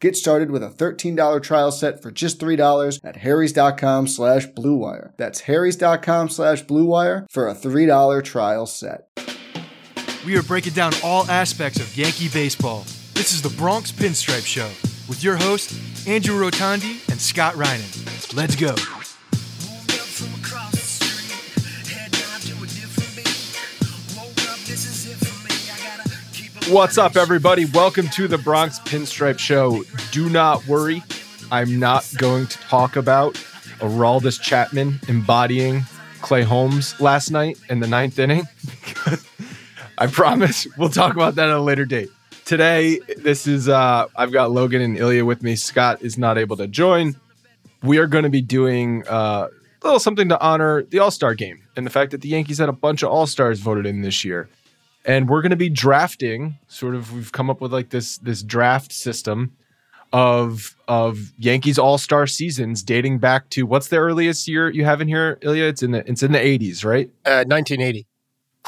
Get started with a $13 trial set for just $3 at harrys.com slash bluewire. That's harrys.com slash bluewire for a $3 trial set. We are breaking down all aspects of Yankee baseball. This is the Bronx Pinstripe Show with your hosts, Andrew Rotondi and Scott Reinen. Let's go. What's up, everybody? Welcome to the Bronx Pinstripe Show. Do not worry, I'm not going to talk about Aroldis Chapman embodying Clay Holmes last night in the ninth inning. I promise we'll talk about that at a later date. Today, this is uh I've got Logan and Ilya with me. Scott is not able to join. We are going to be doing uh, a little something to honor the All Star game and the fact that the Yankees had a bunch of All Stars voted in this year and we're going to be drafting sort of we've come up with like this this draft system of of Yankees All-Star seasons dating back to what's the earliest year you have in here Ilya? It's in the it's in the 80s right? Uh, 1980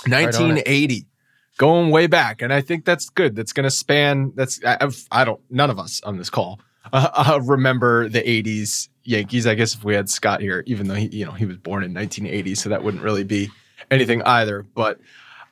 1980 right going way back and I think that's good. That's going to span that's I, I, don't none of us on this call uh, uh, remember the 80s Yankees I guess if we had Scott here even though he you know he was born in 1980 so that wouldn't really be anything either. But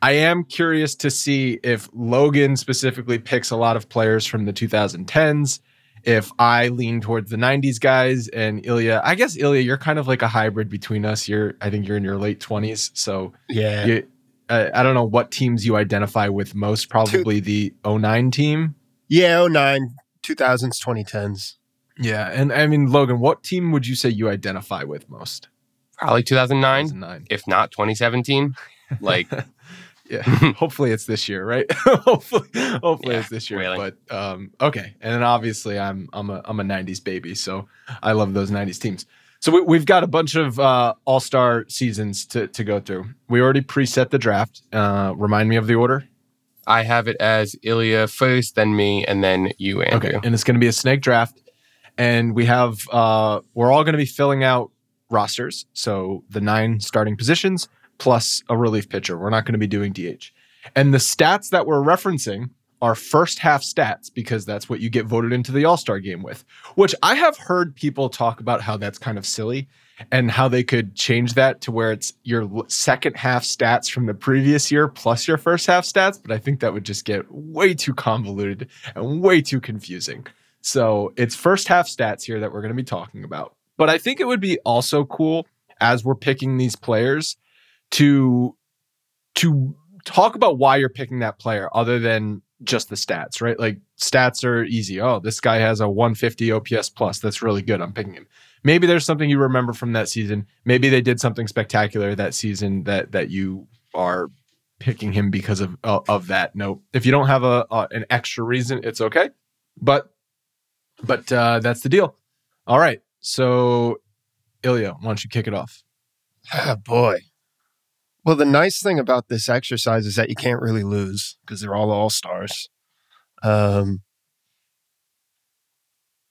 I am curious to see if Logan specifically picks a lot of players from the 2010s. If I lean towards the 90s guys and Ilya, I guess Ilya, you're kind of like a hybrid between us. You're, I think you're in your late 20s. So, yeah. You, uh, I don't know what teams you identify with most. Probably the 09 team. Yeah, 09, 2000s, 2010s. Yeah. And I mean, Logan, what team would you say you identify with most? Probably 2009, 2009. if not 2017. Like, yeah hopefully it's this year right? Hopefully hopefully yeah, it's this year really. but um okay. And then obviously i'm i'm a i'm a 90s baby so i love those 90s teams. So we, have got a bunch of uh, all-star seasons to, to go through. We already preset the draft. Uh, remind me of the order. I have it as ilya first then me and then you Andrew. okay and it's going to be a snake draft and we have uh, we're all going to be filling out rosters so the nine starting positions plus a relief pitcher. We're not going to be doing DH. And the stats that we're referencing are first half stats because that's what you get voted into the All Star game with, which I have heard people talk about how that's kind of silly and how they could change that to where it's your second half stats from the previous year plus your first half stats. But I think that would just get way too convoluted and way too confusing. So it's first half stats here that we're going to be talking about. But I think it would be also cool as we're picking these players to to talk about why you're picking that player other than just the stats, right? Like stats are easy. Oh, this guy has a 150 OPS plus. That's really good. I'm picking him. Maybe there's something you remember from that season. Maybe they did something spectacular that season that that you are picking him because of of, of that. No, if you don't have a, a an extra reason, it's okay. But but uh, that's the deal. All right. So Ilya, why don't you kick it off? Ah, boy. Well, the nice thing about this exercise is that you can't really lose because they're all all stars. Um,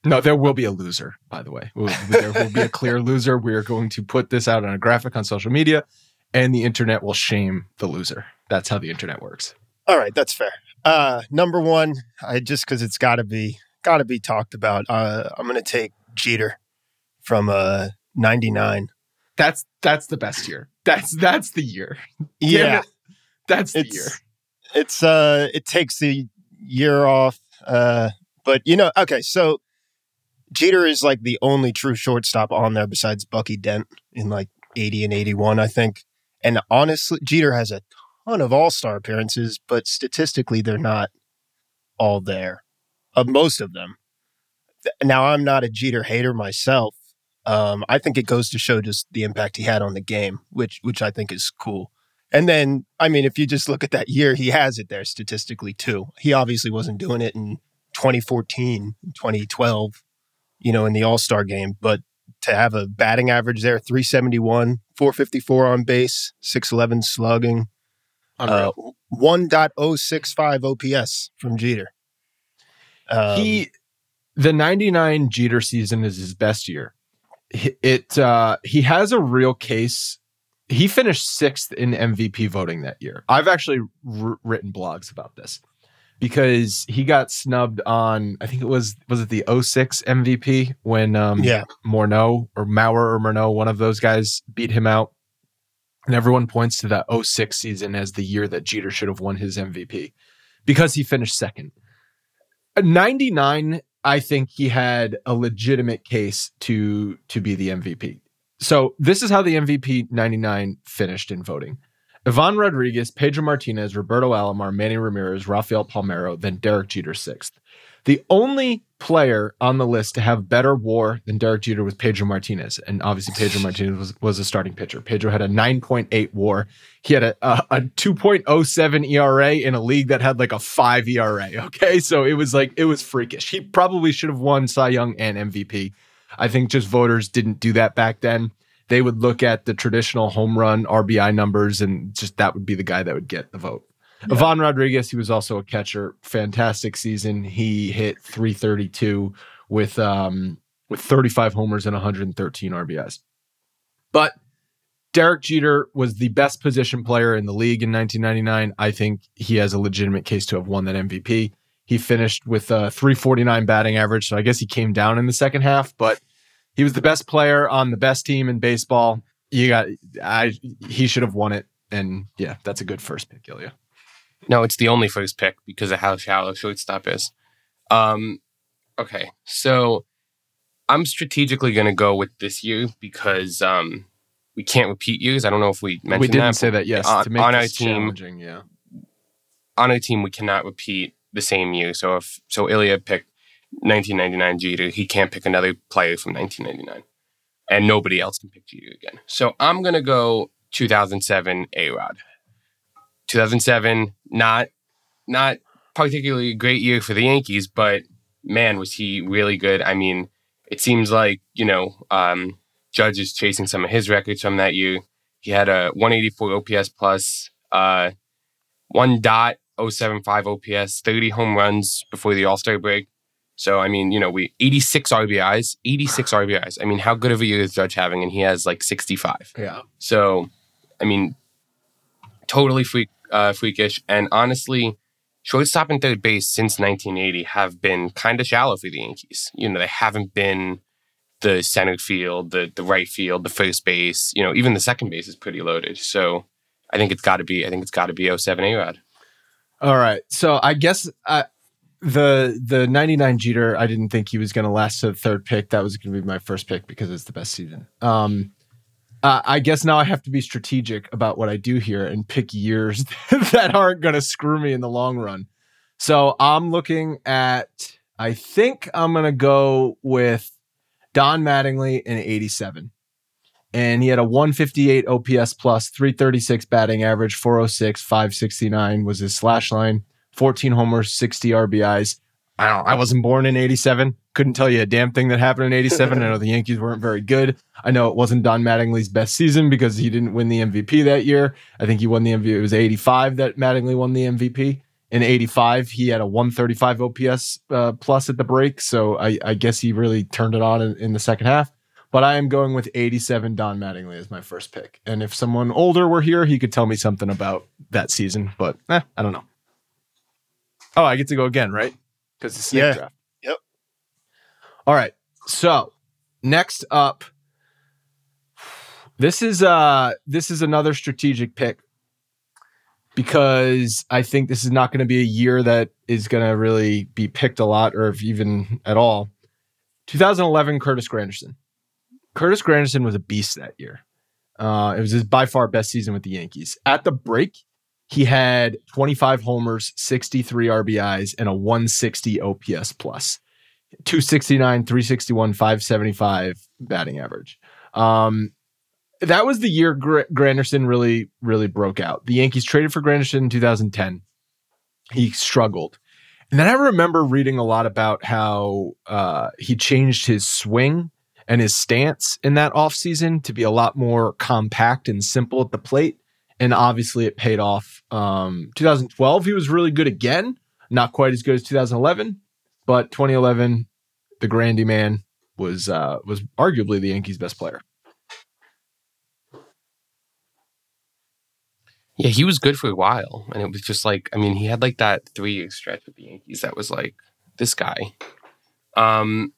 No, there will be a loser, by the way. There will be a clear loser. We are going to put this out on a graphic on social media, and the internet will shame the loser. That's how the internet works. all right, that's fair. Uh, number one, I just because it's got to be got to be talked about. Uh, I'm going to take Jeter from uh 99. That's that's the best year. That's that's the year. Yeah. That's the it's year. it's uh it takes the year off. Uh, but you know, okay, so Jeter is like the only true shortstop on there besides Bucky Dent in like 80 and 81, I think. And honestly, Jeter has a ton of All Star appearances, but statistically, they're not all there. Uh, most of them. Now, I'm not a Jeter hater myself. Um, I think it goes to show just the impact he had on the game, which which I think is cool. And then, I mean, if you just look at that year, he has it there statistically too. He obviously wasn't doing it in 2014, 2012, you know, in the All Star game, but to have a batting average there, 371, 454 on base, 611 slugging, uh, 1.065 OPS from Jeter. Um, he the 99 Jeter season is his best year. It uh he has a real case. He finished 6th in MVP voting that year. I've actually wr- written blogs about this because he got snubbed on I think it was was it the 06 MVP when um yeah, Morneau or Mauer or Morneau, one of those guys beat him out. And everyone points to that 06 season as the year that Jeter should have won his MVP because he finished second. 99, I think he had a legitimate case to to be the MVP. So this is how the MVP 99 finished in voting. Ivan Rodriguez, Pedro Martinez, Roberto Alomar, Manny Ramirez, Rafael Palmeiro, then Derek Jeter sixth. The only player on the list to have better WAR than Derek Jeter was Pedro Martinez, and obviously Pedro Martinez was, was a starting pitcher. Pedro had a 9.8 WAR. He had a, a, a 2.07 ERA in a league that had like a five ERA. Okay, so it was like it was freakish. He probably should have won Cy Young and MVP. I think just voters didn't do that back then. They would look at the traditional home run RBI numbers, and just that would be the guy that would get the vote. Ivan Rodriguez, he was also a catcher. Fantastic season. He hit 332 with um with 35 homers and 113 RBIs. But Derek Jeter was the best position player in the league in 1999. I think he has a legitimate case to have won that MVP. He finished with a 349 batting average, so I guess he came down in the second half, but he was the best player on the best team in baseball. You got I he should have won it and yeah, that's a good first pick, Ilya. No, it's the only first pick because of how shallow shortstop is. Um, okay, so I'm strategically going to go with this year because um, we can't repeat years. I don't know if we mentioned we didn't that, say that. Yes, on, on our team. Yeah, on our team, we cannot repeat the same year. So if so, Ilya picked 1999 Jeter, he can't pick another player from 1999, and nobody else can pick Jeter again. So I'm gonna go 2007 A Rod. 2007, not not particularly great year for the Yankees, but man, was he really good. I mean, it seems like, you know, um, Judge is chasing some of his records from that year. He had a 184 OPS plus, uh, 1.075 OPS, 30 home runs before the All Star break. So, I mean, you know, we 86 RBIs, 86 RBIs. I mean, how good of a year is Judge having? And he has like 65. yeah. So, I mean, totally freak, uh, freakish. And honestly, shortstop and third base since 1980 have been kind of shallow for the Yankees. You know, they haven't been the center field, the the right field, the first base. You know, even the second base is pretty loaded. So, I think it's got to be. I think it's got to be 07 A Rod. All right. So I guess uh, the the 99 Jeter, I didn't think he was going to last to the third pick. That was going to be my first pick because it's the best season. Um, uh, I guess now I have to be strategic about what I do here and pick years that aren't going to screw me in the long run. So I'm looking at. I think I'm going to go with Don Mattingly in 87 and he had a 158 OPS plus, 336 batting average, 406, 569 was his slash line, 14 homers, 60 RBIs. I don't I wasn't born in 87. Couldn't tell you a damn thing that happened in 87. I know the Yankees weren't very good. I know it wasn't Don Mattingly's best season because he didn't win the MVP that year. I think he won the MVP. It was 85 that Mattingly won the MVP. In 85, he had a 135 OPS uh, plus at the break. So I, I, guess he really turned it on in, in the second half but I am going with 87 Don Mattingly as my first pick. And if someone older were here, he could tell me something about that season, but eh, I don't know. Oh, I get to go again, right? Because it's snake yeah. draft. Yep. All right. So next up, this is uh this is another strategic pick because I think this is not going to be a year that is going to really be picked a lot or if even at all. 2011 Curtis Granderson. Curtis Granderson was a beast that year. Uh, it was his by far best season with the Yankees. At the break, he had 25 homers, 63 RBIs, and a 160 OPS plus, 269, 361, 575 batting average. Um, that was the year Gr- Granderson really, really broke out. The Yankees traded for Granderson in 2010. He struggled. And then I remember reading a lot about how uh, he changed his swing and his stance in that offseason to be a lot more compact and simple at the plate. And obviously it paid off. Um, 2012, he was really good again. Not quite as good as 2011, but 2011, the Grandy man was uh, was arguably the Yankees' best player. Yeah, he was good for a while, and it was just like I mean, he had like that three year stretch with the Yankees that was like this guy. Um,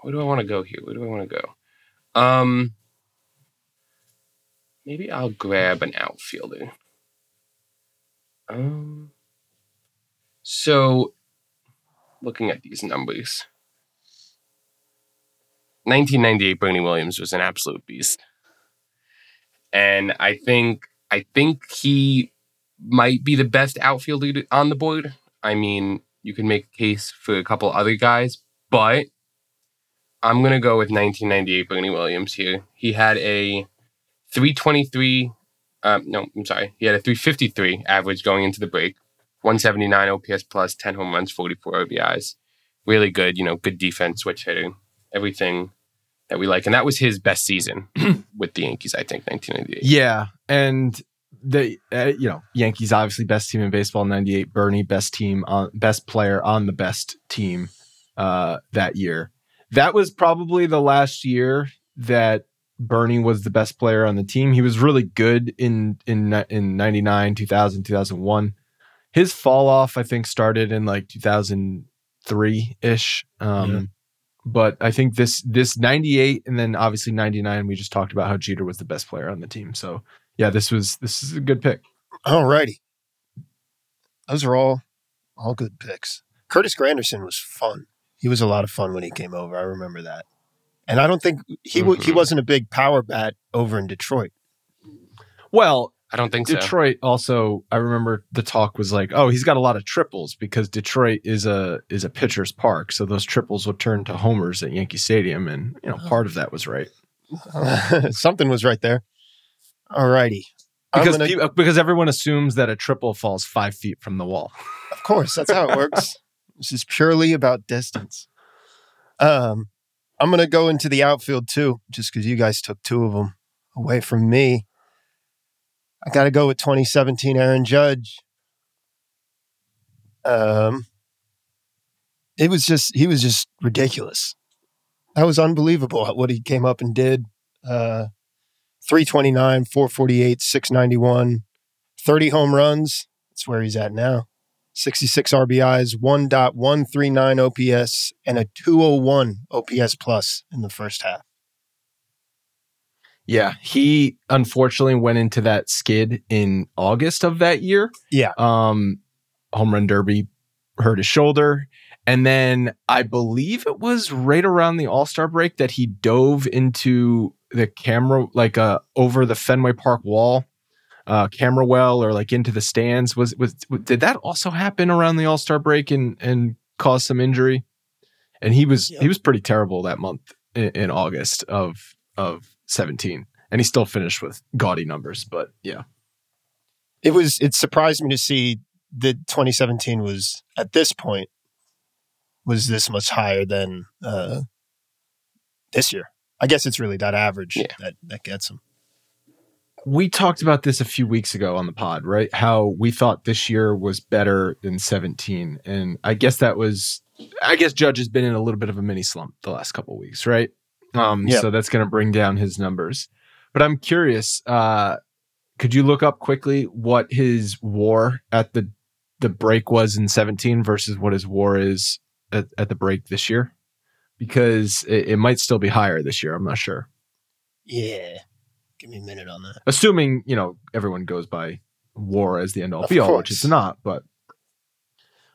where do I want to go here? Where do I want to go? Um, maybe I'll grab an outfielder. Um, so looking at these numbers, 1998 Bernie Williams was an absolute beast, and I think I think he might be the best outfielder on the board. I mean, you can make a case for a couple other guys, but I'm gonna go with 1998 Bernie Williams here. He had a 323. Um, no, I'm sorry. He had a 353 average going into the break, 179 OPS plus, 10 home runs, 44 RBIs. Really good, you know, good defense, switch hitting, everything that we like. And that was his best season with the Yankees, I think, 1998. Yeah, and the uh, you know Yankees obviously best team in baseball 98 Bernie best team on best player on the best team uh that year that was probably the last year that Bernie was the best player on the team. He was really good in in in 99, 2000, 2001. His fall off I think started in like 2003ish. Um yeah. but I think this this 98 and then obviously 99 we just talked about how Jeter was the best player on the team. So, yeah, this was this is a good pick. All righty. Those are all all good picks. Curtis Granderson was fun he was a lot of fun when he came over. I remember that. And I don't think he mm-hmm. he wasn't a big power bat over in Detroit. Well, I don't think so. Detroit so. also I remember the talk was like, "Oh, he's got a lot of triples because Detroit is a is a pitcher's park, so those triples would turn to homers at Yankee Stadium and, you know, part of that was right." Something was right there. All righty. Because gonna... people, because everyone assumes that a triple falls 5 feet from the wall. Of course, that's how it works. This is purely about distance. Um, I'm going to go into the outfield too, just because you guys took two of them away from me. I got to go with 2017 Aaron Judge. Um, it was just he was just ridiculous. That was unbelievable what he came up and did. Uh, 329, 448, 691, 30 home runs. That's where he's at now. 66 RBIs, 1.139 OPS, and a 201 OPS plus in the first half. Yeah, he unfortunately went into that skid in August of that year. Yeah. Um, home run derby hurt his shoulder. And then I believe it was right around the All Star break that he dove into the camera, like uh, over the Fenway Park wall, uh, camera well, or like into the stands. Was was did that also happen around the All Star break and and cause some injury? And he was Yep. he was pretty terrible that month in, in August of of seventeen, and he still finished with gaudy numbers. But yeah, It was. It surprised me to see that 2017 was at this point was this much higher than uh, this year. I guess it's really that average Yeah. that that gets him. We talked about this a few weeks ago on the pod, right? How we thought this year was better than 17. And I guess that was I guess Judge has been in a little bit of a mini slump the last couple of weeks, right? Um Yeah. so that's going to bring down his numbers. But I'm curious, uh could you look up quickly what his war at the the break was in 17 versus what his war is at, at the break this year? Because it, it might still be higher this year. I'm not sure. Yeah. Give me a minute on that. assuming you know everyone goes by war as the end all Of be all, which it's not. But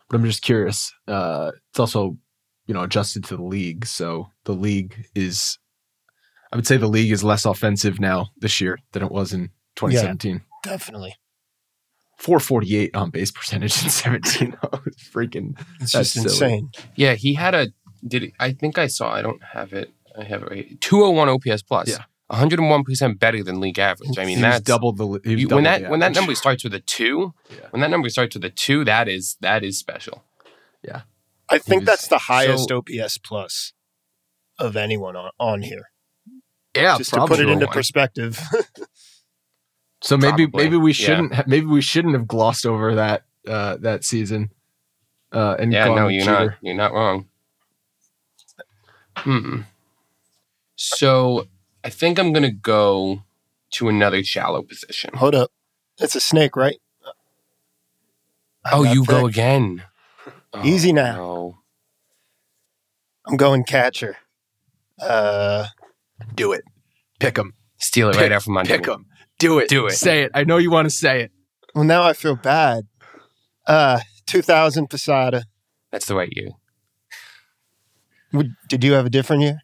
but I'm just curious. Uh, it's also you know adjusted to the league, so the league is. I would say the league is less offensive now this year than it was in 2017. Definitely. 448 on base percentage in 17. Oh, it's freaking. It's That's just silly. insane. Yeah, he had a did he- I think I saw I don't have it. I have a right. 201 OPS plus. Yeah. 101% better than league average. I mean, he was that's double the. He you- double when that the when that number starts with a 2, Yeah. when that number starts with a 2, that is that is special. Yeah, I think was that's the highest so- OPS plus of anyone on, on here. yeah, just to put it into One. perspective. So maybe Probably, maybe we shouldn't ha- maybe we shouldn't have glossed over that uh, that season. Uh, and Yeah, no, you're Jeter. not you're not wrong. Hmm. So, I think I'm going to go to another shallow position. Hold up. It's a snake, right? I Oh, got you go picked. again. Easy Oh, now. no. I'm going catcher. Uh, Do it. Pick him. Steal it Pick- right out from under Pick me. them. Do it. Do it. Say it. I know you want to say it. well, now I feel bad. Uh, 2000 Posada. That's the right year. Would, did you have a different year?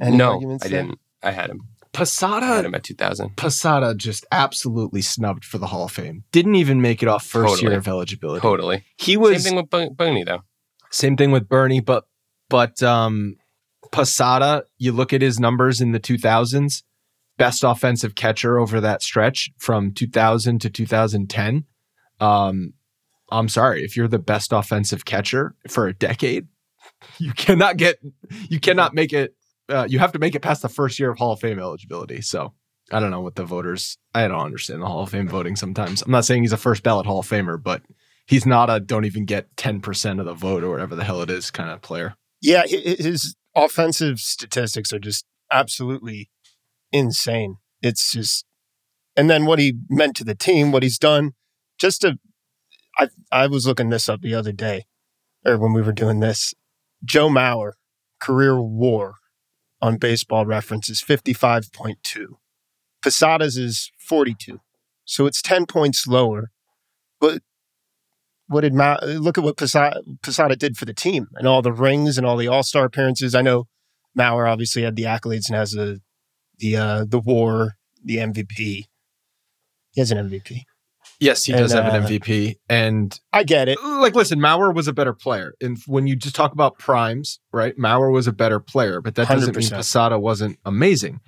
Any no, I there? didn't. I had him. I had Posada him at 2000. Posada just absolutely snubbed for the Hall of Fame. Didn't even make it off first Totally. year of eligibility. Totally. He was Same thing with Boney, though. Same thing with Bernie, but but um Posada, you look at his numbers in the 2000s, best offensive catcher over that stretch from 2000 to 2010. Um I'm sorry, if you're the best offensive catcher for a decade, you cannot get you cannot make it uh, you have to make it past the first year of Hall of Fame eligibility. So, I don't know what the voters I don't understand the Hall of Fame voting sometimes. I'm not saying he's a first ballot Hall of Famer, but he's not a don't even get 10% of the vote or whatever the hell it is kind of player. Yeah, hi- hi- his offensive statistics are just absolutely insane. It's just, and then what he meant to the team, what he's done, just to, I I was looking this up the other day, or when we were doing this. Joe Mauer, career WAR on Baseball Reference is fifty five point two. Posada's is forty two, so it's ten points lower. But what did Ma- look at what Posada, Posada did for the team and all the rings and all the All Star appearances. I know Mauer obviously had the accolades and has the the uh, the WAR, the MVP. He has an MVP. Yes, he And, does have an uh, MVP. And I get it. like, listen, Mauer was a better player. And when you just talk about primes, right? Mauer was a better player, but that doesn't mean 100%. Posada wasn't amazing.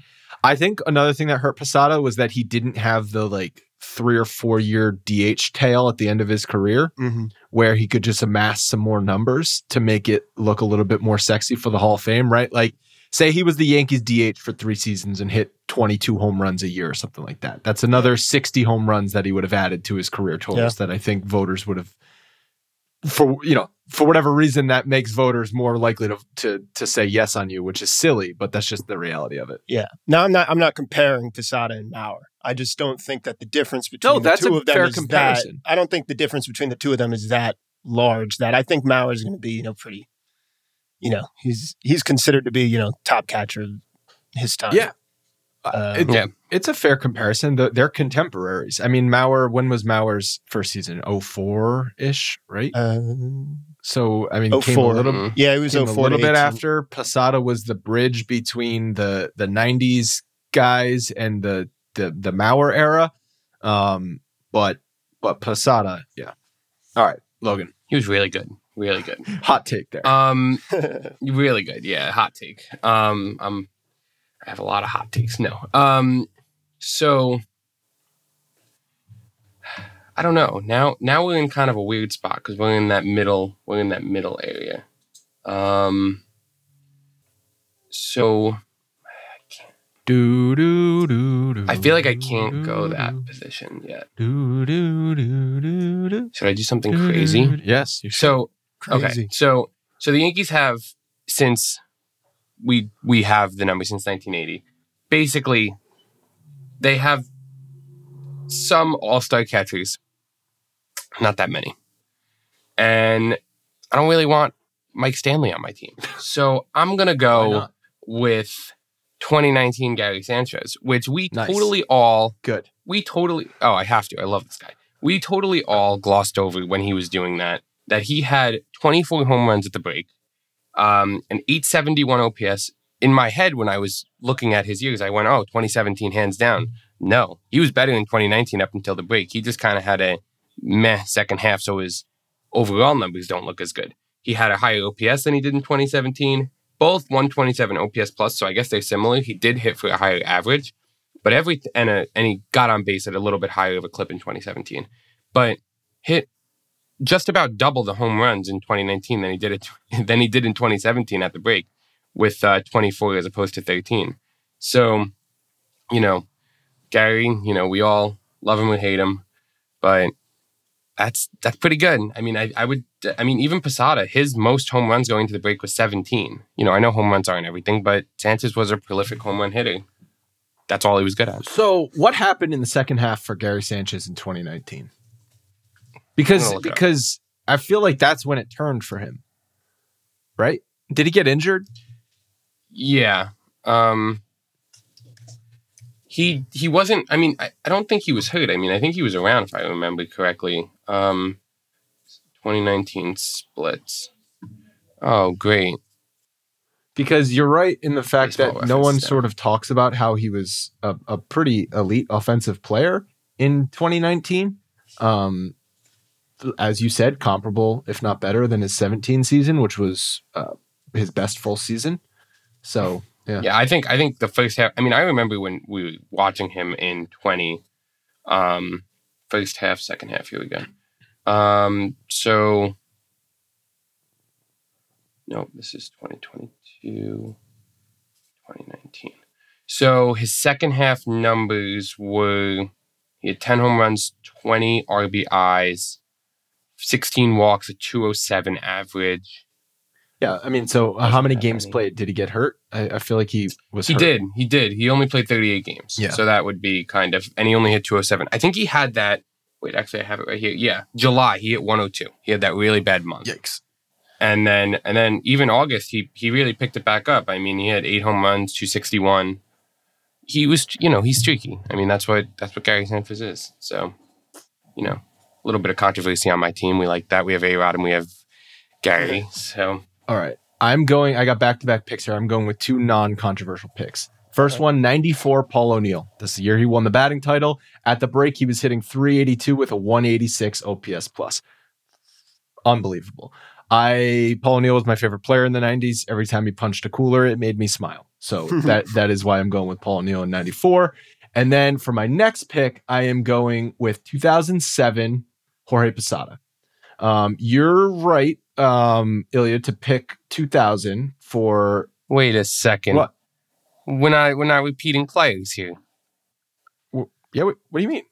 I think another thing that hurt Posada was that he didn't have the like three or four year DH tail at the end of his career Mm-hmm. where he could just amass some more numbers to make it look a little bit more sexy for the Hall of Fame, right? Like, say he was the Yankees DH for three seasons and hit 22 home runs a year or something like that. That's another 60 home runs that he would have added to his career totals that I think voters would have, for you know, for whatever reason, that makes voters more likely to to to say yes on you, which is silly, but that's just the reality of it. Yeah. Now I'm not. I'm not comparing Posada and Mauer. I just don't think that the difference between No, the two of them fair is comparison. that. I don't think the difference between the two of them is that large. That I think Mauer is going to be, you know, pretty. You know, he's he's considered to be, you know, top catcher of his time. Yeah. Uh, It- Yeah. It's a fair comparison. The- They're contemporaries. I mean, Mauer, when was Mauer's first season? 04 ish, right? uh, so, I mean, came a 04. little, Mhm. yeah, it was came a little bit after. Posada was the bridge between the the 90s guys and the the, the Mauer era. Um, but but Posada, yeah. All right, Logan. He was really good. Really good. Hot take there. Um, really good. Yeah, hot take. Um, um, I have a lot of hot takes. No. Um, so I don't know. Now, now we're in kind of a weird spot because we're in that middle. We're in that middle area. Um, so do, do, do, do, I feel like I can't go that position yet. Do, do, do, do, do, Should I do something crazy? Yes. So Crazy. Okay, so so the Yankees have since we we have the number since 1980. Basically, they have some all-star catchers, not that many, and I don't really want Mike Stanley on my team. So I'm gonna go with 2019 Gary Sanchez, which we Nice. totally all Good. we totally oh i have to i love this guy we totally all glossed over when he was doing that that he had 24 home runs at the break um, an 871 ops in my head when i was looking at his years i went oh 2017 hands down. No he was better in 2019 up until the break. He just kind of had a meh second half so his overall numbers don't look as good. He had a higher ops than he did in 2017 both 127 ops plus so i guess they're similar. He did hit for a higher average but every and a, and he got on base at a little bit higher of a clip in 2017, but hit just about double the home runs in 2019 than he did it than he did in 2017 at the break, with uh, 24 as opposed to 13. So, you know, Gary, you know, we all love him and hate him, but that's that's pretty good. I mean, I, I would, I mean, even Posada, his most home runs going to the break was 17. You know, I know home runs aren't everything, but Sanchez was a prolific home run hitter. That's all he was good at. So, what happened in the second half for Gary Sanchez in 2019? Because gonna look it up. because I feel like that's when it turned for him. Right? Did he get injured? Yeah. Um he he wasn't I mean, I, I don't think he was hurt. I mean, I think he was around if I remember correctly. Um 2019 splits. Oh, great. Because you're right in the fact Baseball that no one yeah. sort of talks about how he was a, a pretty elite offensive player in 2019. Um, as you said, comparable, if not better, than his 17 season, which was uh, his best full season. So, yeah. Yeah, I think I think the first half I mean, I remember when we were watching him in 20 um first half, second half, here we go. Um so no, this is 2022 2019. So his second half numbers were he had 10 home runs, 20 RBIs, 16 walks, a 207 average. Yeah. I mean, so uh, how many games many. played? Did he get hurt? I, I feel like he was He hurt. did. He did. He only played 38 games. Yeah. So that would be kind of, and he only hit 207. I think he had that. Wait, actually, I have it right here. Yeah, July he hit 102. He had that really bad month, Yikes. and then and then even August he he really picked it back up. I mean, he had eight home runs, 261. He was, you know, he's streaky. I mean, that's what that's what Gary Sanchez is. So, you know, a little bit of controversy on my team. We like that. We have A Rod and we have Gary. So All right. I'm going, I got back to back picks here. I'm going with two non controversial picks. First one, 94, Paul O'Neill. This is the year he won the batting title. At the break, he was hitting 382 with a 186 OPS plus. Unbelievable. I Paul O'Neill was my favorite player in the 90s. Every time he punched a cooler, it made me smile. So that that is why I'm going with Paul O'Neill in 94. And then for my next pick, I am going with 2007 Jorge Posada. Um, you're right, um, Ilya, to pick 2000 for wait a second. What? We're not we're not repeating players here. yeah. What, what do you mean?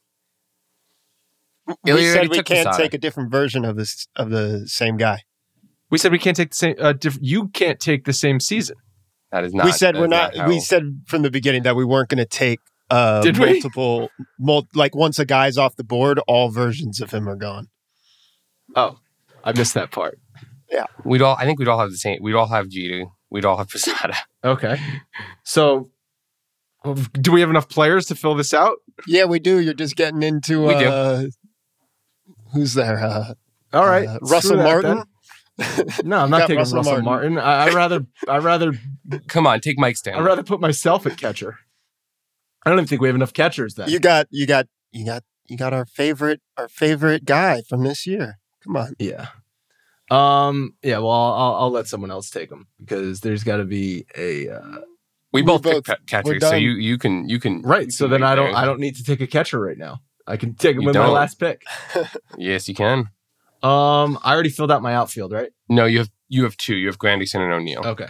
we Ilya said we can't Posada. take a different version of this of the same guy. We said we can't take the same. Uh, diff- you can't take the same season. That is not. we said we're is not. how- we said from the beginning that we weren't going to take uh, Did we? multiple, mul- like once a guy's off the board, all versions of him are gone. Oh, I missed that part. Yeah, we'd all. I think we'd all have the same. We'd all have Jeter. We'd all have Posada. Okay, so Do we have enough players to fill this out? Yeah, we do. You're just getting into We do. uh, who's there? Uh, All right, uh, Russell that Martin. then. No, I'm not taking Russell Russell, Martin. Martin. I, I'd rather, I rather, Come on, take Mike I'd rather put myself at catcher. I don't even think we have enough catchers then. You got, you got, you got, you got our favorite, our favorite guy from this year. Come on. yeah. Um. Yeah. Well, I'll, I'll let someone else take them because there's got to be a uh, we we both both- picked ca- catchers, so you you can you can right. you So can then I don't, there. I don't need to take a catcher right now. I can take him You with my don't. last pick. Yes, you can. Um. I already filled out my outfield, right? No, you have you have two. You have Granderson and O'Neill. Okay.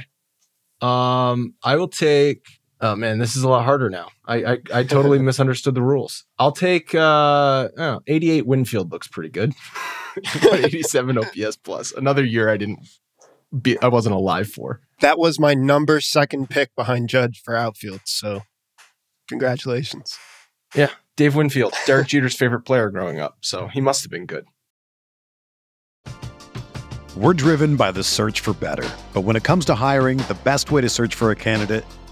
Um, I will take. Oh man, this is a lot harder now. I I, I totally misunderstood the rules. I'll take. Uh, oh, 88 Winfield looks pretty good. 87 OPS plus. Another year I didn't. Be, I wasn't alive for. That was my number second pick behind Judge for outfield. So, congratulations. Yeah, Dave Winfield, Derek Jeter's favorite player growing up, so he must have been good. We're driven by the search for better. But when it comes to hiring, the best way to search for a candidate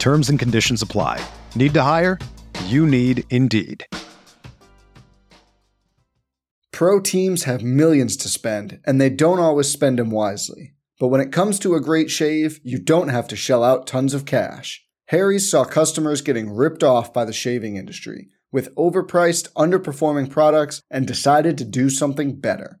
Terms and conditions apply. Need to hire? You need Indeed. Pro teams have millions to spend, and they don't always spend them wisely. But when it comes to a great shave, you don't have to shell out tons of cash. Harry's saw customers getting ripped off by the shaving industry with overpriced, underperforming products and decided to do something better.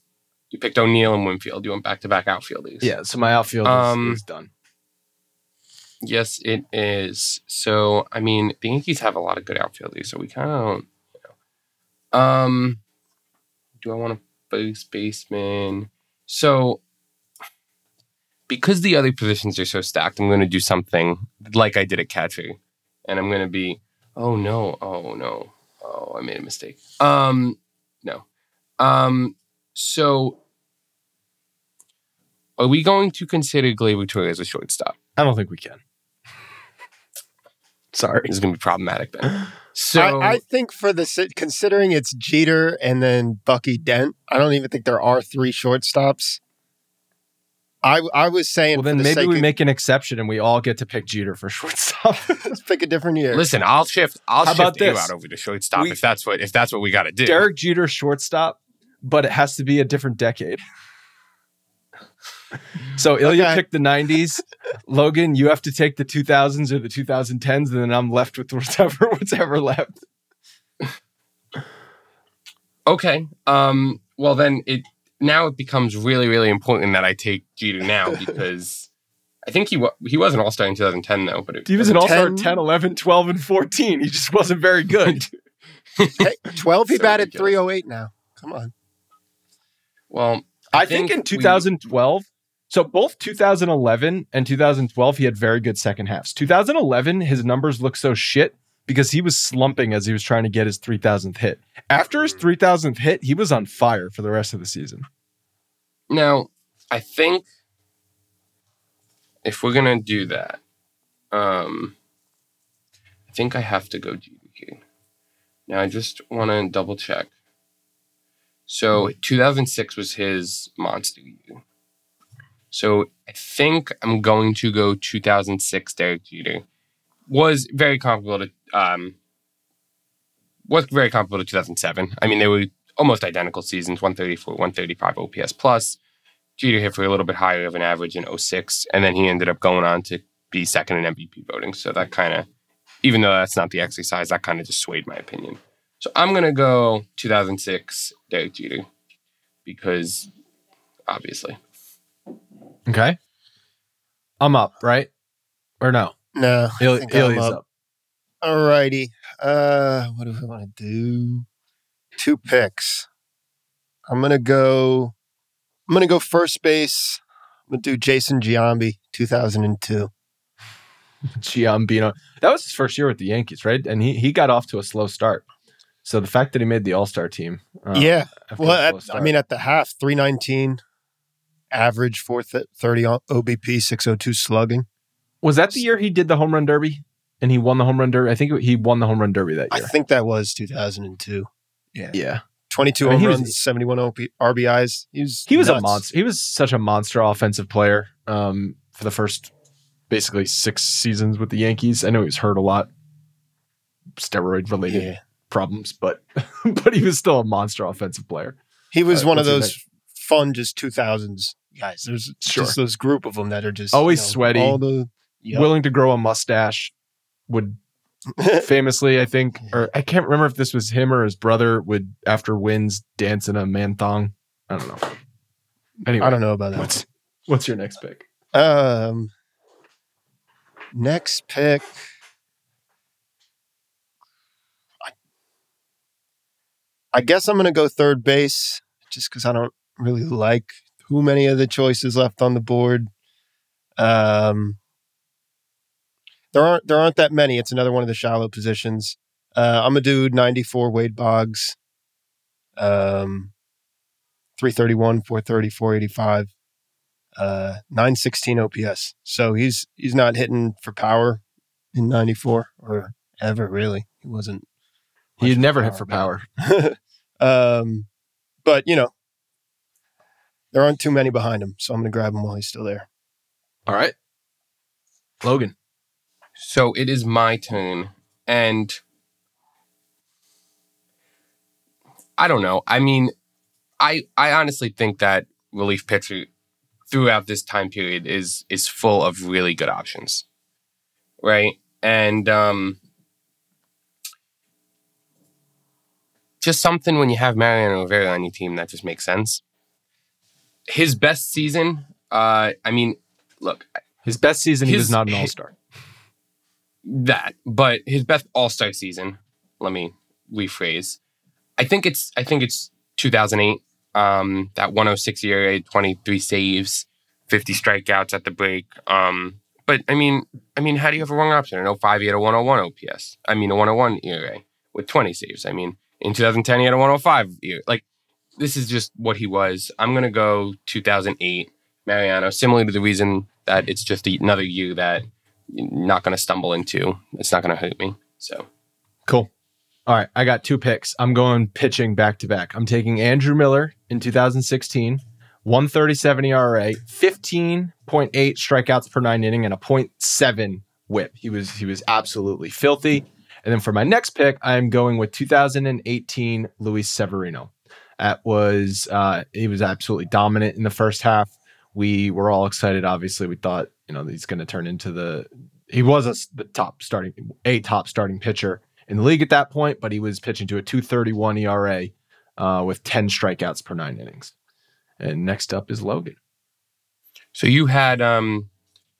you picked O'Neill and Winfield. You went back to back outfielders. Yeah. So my outfield is, Um, is done. Yes, it is. So I mean, the Yankees have a lot of good outfielders, so we kind of don't. You know. Um, do I want a base baseman? So because the other positions are so stacked, I'm going to do something like I did at catcher, and I'm going to be, oh no, oh no, oh I made a mistake. Um, no. Um, so are we going to consider Gleyber Torres as a shortstop? I don't think we can. Sorry. it's going to be problematic then. So I, I think for the considering it's Jeter and then Bucky Dent, I don't even think there are three shortstops. I I was saying Well, then the maybe we of- make an exception and we all get to pick Jeter for shortstop. let's pick a different year. listen, I'll shift. I'll How shift about you this? out over to shortstop We- if that's what if that's what we got to do. Derek Jeter shortstop, but it has to be a different decade. So Ilya Okay. picked the 90s. Logan, you have to take the 2000s or the 2010s, and then I'm left with whatever what's ever left. Okay. Um. Well, then it now it becomes really really important that I take Jeter now because I think he wa- he was an All Star in 2010 though, but it, He was an all-star 10? 10, 11, 12, and 14. He just wasn't very good. Hey, 12, he So batted ridiculous. 308 now. Come on. Well, I think, in we- 2012, so both 2011 and 2012, he had very good second halves. 2011, his numbers look so shit because he was slumping as he was trying to get his 3000th hit. After his 3000th hit, he was on fire for the rest of the season. Now, I think if we're gonna do that, um, I think I have to go here. Now, I just want to double check. So, 2006 was his monster year. So, I think I'm going to go 2006 Derek Jeter. Was very comparable to um, was very comparable to 2007. I mean, they were almost identical seasons 134, 135 OPS plus. Jeter hit for a little bit higher of an average in 06, and then he ended up going on to be second in MVP voting. So that kind of, even though that's not the exercise, that kind of just swayed my opinion. So I'm going to go 2006 Derek Jeter because obviously. Okay. I'm up, right? Or no? No. Il- Ilya's up. up. All righty. Uh, what do we want to do? Two picks. I'm gonna go. I'm gonna go first base. I'm gonna do Jason Giambi, 2002. Giambino. That was his first year with the Yankees, right? And he, he got off to a slow start. So the fact that he made the All Star team. uh, yeah. Well, at, I mean, at the half, 319 average, 430 o- OBP, 602 slugging. was that the year he did the home run derby and he won the home run derby? I think he won the home run derby that year. I think that was 2002. Yeah. yeah. 22 I mean, home he was- runs, 71 OP, RBIs. He was He was a monster. He was such a monster offensive player um, for the first basically six seasons with the Yankees. I know he was hurt a lot, steroid related Yeah. problems, but but he was still a monster offensive player. He was Uh, one of those fun, just 2000s guys. There's Sure. just those group of them that are just Always you know, sweaty, All the Yep. Willing to grow a mustache. Would famously, I think, or I can't remember if this was him or his brother, would after wins dance in a man thong. I don't know. Anyway, I don't know about that. What's what's your next pick? Um, next pick. I- I guess I'm going to go third base just because I don't really like too many of the choices left on the board. Um, there aren't there aren't that many. It's another one of the shallow positions. Uh, I'm gonna do 94 Wade Boggs. Um, 331, 430, 485 uh 916 OPS. So he's he's not hitting for power in 94 or ever really. He wasn't He never hit for power. um but you know there aren't too many behind him, so I'm going to grab him while he's still there. All right, Logan. So it is my turn. And I don't know. I mean, I I honestly think that relief pitcher throughout this time period is is full of really good options. Right? And um just something when you have Mariano Rivera on your team that just makes sense. His best season, uh, I mean, look, His best season, he was not an all star. that, but his best All Star season. Let me rephrase. I think it's I think it's 2008. Um, that 106 ERA, 23 saves, 50 strikeouts at the break. Um, but I mean, I mean, how do you have a wrong option? In 05, he had a 101 OPS. I mean, a 101 ERA with 20 saves. I mean, in 2010, he had a 105 ERA. Like, this is just what he was. I'm gonna go 2008 Mariano, similar to the reason that it's just another year that you're not to stumble into. It's not to hurt me. So Cool. All right, I got two picks. I'm going pitching back to back. I'm taking Andrew Miller in 2016, 137 ERA, 15.8 strikeouts per nine inning, and a 0.7 WHIP. He was he was absolutely filthy. And then for my next pick, I'm going with 2018 Luis Severino. That was uh, he was absolutely dominant in the first half. We were all excited. Obviously, we thought you know he's going to turn into the he was a, the top starting a top starting pitcher in the league at that point, but he was pitching to a 231 ERA uh, with 10 strikeouts per nine innings. And next up is Logan. so you had um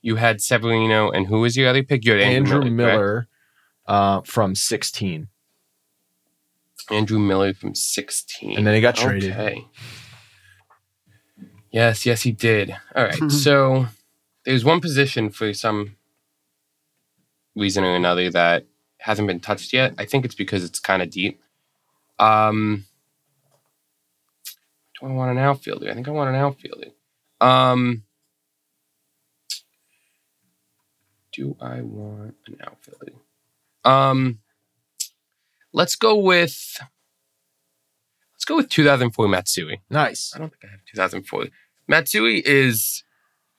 you had Severino and who was your other pick? You had Andrew, Andrew Miller. Miller uh, from 16. Andrew Miller from 16. And then he got traded. Okay. Yes, yes, he did. All right. so there's one position for some reason or another that hasn't been touched yet. I think it's because it's kind of deep. Um, do I want an outfielder? I think I want an outfielder. Um, do I want an outfielder? Um, let's go with let's go with 2004 Matsui. Nice. I don't think I have 2004. Matsui is,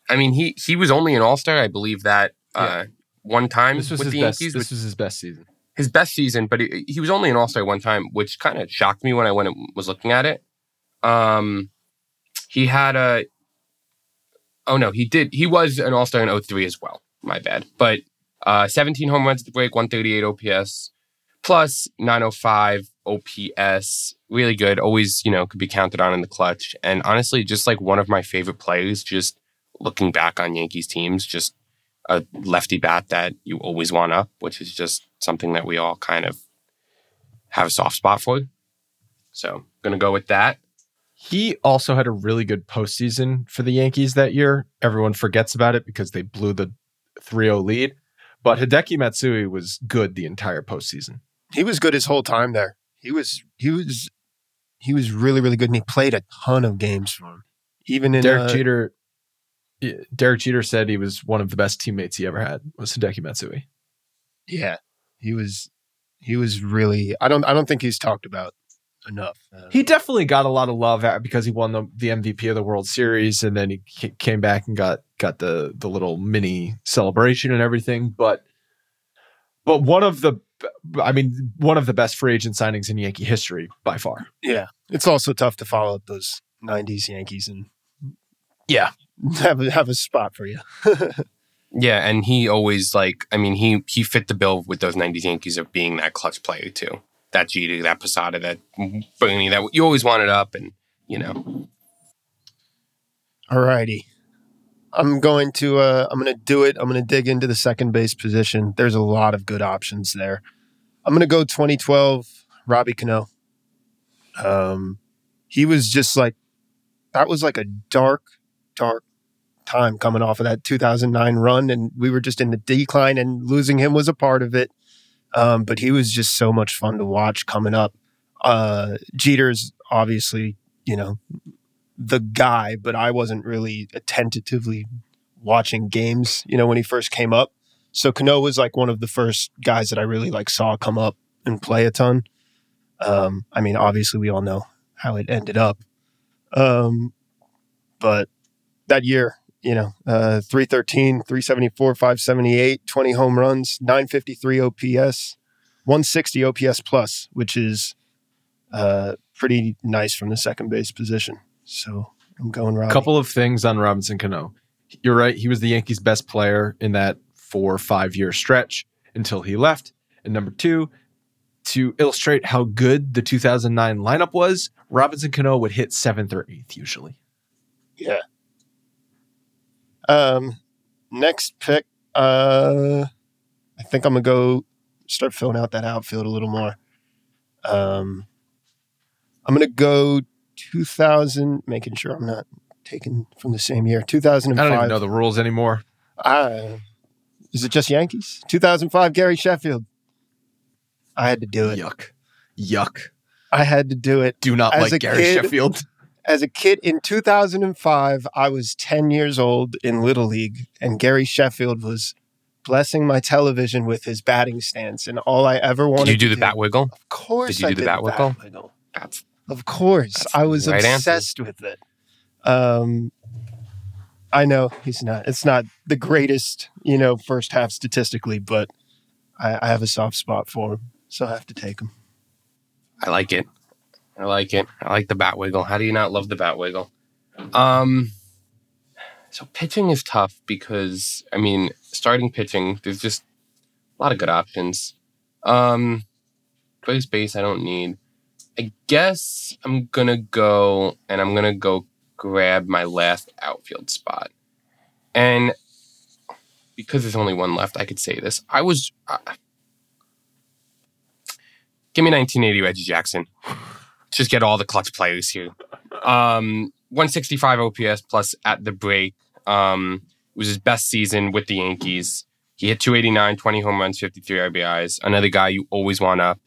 I mean, he he was only an All Star, I believe that uh, one time This was with his the best. Yankees, This was his best season. his best season, but he, he was only an All Star one time, which kind of shocked me when I went and was looking at it. Um, he had a, oh no, he did. He was an All Star in 03 as well. My bad, but uh, 17 home runs at the break, 138 OPS, plus 905 OPS. Really good. Always, you know, could be counted on in the clutch. And honestly, just like one of my favorite players. Just looking back on Yankees teams, just a lefty bat that you always want up, which is just something that we all kind of have a soft spot for. So, gonna go with that. He also had a really good postseason for the Yankees that year. Everyone forgets about it because they blew the 3-0 lead. But Hideki Matsui was good the entire postseason. He was good his whole time there. He was he was he was really really good, and he played a ton of games for him. Even in Derek uh, Jeter, Derek Jeter said he was one of the best teammates he ever had. Was Hideki Matsui? yeah, he was he was really. I don't I don't think he's talked about enough. Uh, He definitely got a lot of love because he won the, the MVP of the World Series, and then he ca- came back and got got the the little mini celebration and everything. But but one of the, I mean, one of the best free agent signings in Yankee history by far. yeah, it's also tough to follow up those '90s Yankees and Yeah. have a, have a spot for you. Yeah, and he always like I mean he he fit the bill with those '90s Yankees of being that clutch player too. That Jeter, that Posada, that Bernie, that you always wanted up, and you know Alrighty. I'm going to uh I'm gonna do it. I'm gonna dig into the second base position. There's a lot of good options there. I'm gonna go 2012, Robbie Cano. Um he was just like that was like a dark, dark time coming off of that 2009 run, and we were just in the decline, and losing him was a part of it. Um, but he was just so much fun to watch coming up. Uh, Jeter's obviously, you know, the guy, but I wasn't really attentively watching games, you know, when he first came up. So Cano was like one of the first guys that I really like saw come up and play a ton. Um, I mean, obviously we all know how it ended up. Um, but that year, you know, uh, 313, 374, 578, 20 home runs, 953 OPS, 160 OPS plus, which is uh, pretty nice from the second base position. So I'm going A couple of things on Robinson Cano. You're right. He was the Yankees' best player in that four or five year stretch until he left. And number two, to illustrate how good the 2009 lineup was, Robinson Cano would hit seventh or eighth usually. Yeah. Um, next pick, uh, I think I'm gonna go start filling out that outfield a little more. Um, I'm gonna go 2000, making sure I'm not taken from the same year. 2005. I don't even know the rules anymore. Uh, is it just Yankees? 2005, Gary Sheffield. I had to do it. Yuck. Yuck. I had to do it. Do not As like a Gary kid- Sheffield. as a kid in 2005, I was 10 years old in Little League, and Gary Sheffield was blessing my television with his batting stance. And all I ever wanted did you do the bat wiggle? Of course, Did you I do the bat wiggle? bat wiggle. That's Of course, That's I was right answer. obsessed with it. Um, I know he's not. It's not the greatest, you know, first half statistically, but I, I have a soft spot for him, so I have to take him. I like it. I like it. I like the bat wiggle. How do you not love the bat wiggle? Um, so pitching is tough because I mean, starting pitching, there's just a lot of good options. Um, first base, I don't need. I guess I'm gonna go and I'm gonna go grab my last outfield spot, and because there's only one left, I could say this. I was. Uh, Give me 1980 Reggie Jackson. Just get all the clutch players here. Um, 165 OPS plus at the break. Um, it was his best season with the Yankees. He hit 289, 20 home runs, 53 RBIs. Another guy you always want up.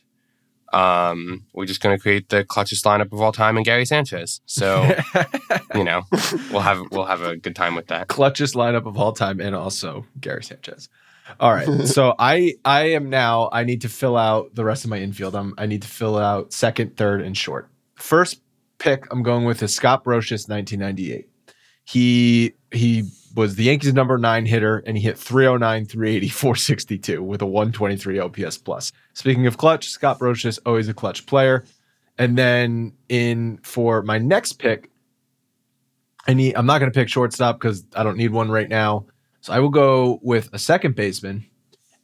Um, we're just going to create the clutchest lineup of all time in Gary Sanchez. So, you know, we'll have we'll have a good time with that. clutchest lineup of all time, and also Gary Sanchez. All right, so I I am now. I need to fill out the rest of my infield. I'm, I need to fill out second, third, and short. First pick I'm going with is Scott Brosius, 1998. He he was the Yankees' number nine hitter, and he hit 309, 380, 462 with a 123 OPS plus. Speaking of clutch, Scott Brosius always a clutch player. And then in for my next pick, I need. I'm not going to pick shortstop because I don't need one right now. So I will go with a second baseman,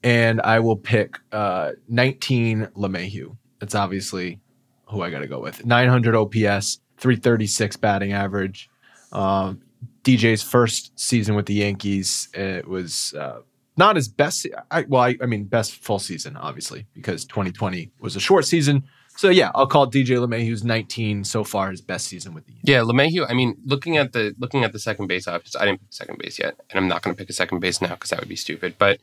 and I will pick uh, 19 LeMahieu. That's obviously who I got to go with. 900 OPS, 336 batting average. Um, DJ's first season with the Yankees, it was uh, not his best. I, well, I, I mean, best full season, obviously, because 2020 was a short season. So yeah, I'll call DJ LeMahieu's 19 so far his best season with the Yankees. Yeah, LeMahieu. I mean, looking at the looking at the second base options, I didn't pick second base yet, and I'm not going to pick a second base now because that would be stupid. But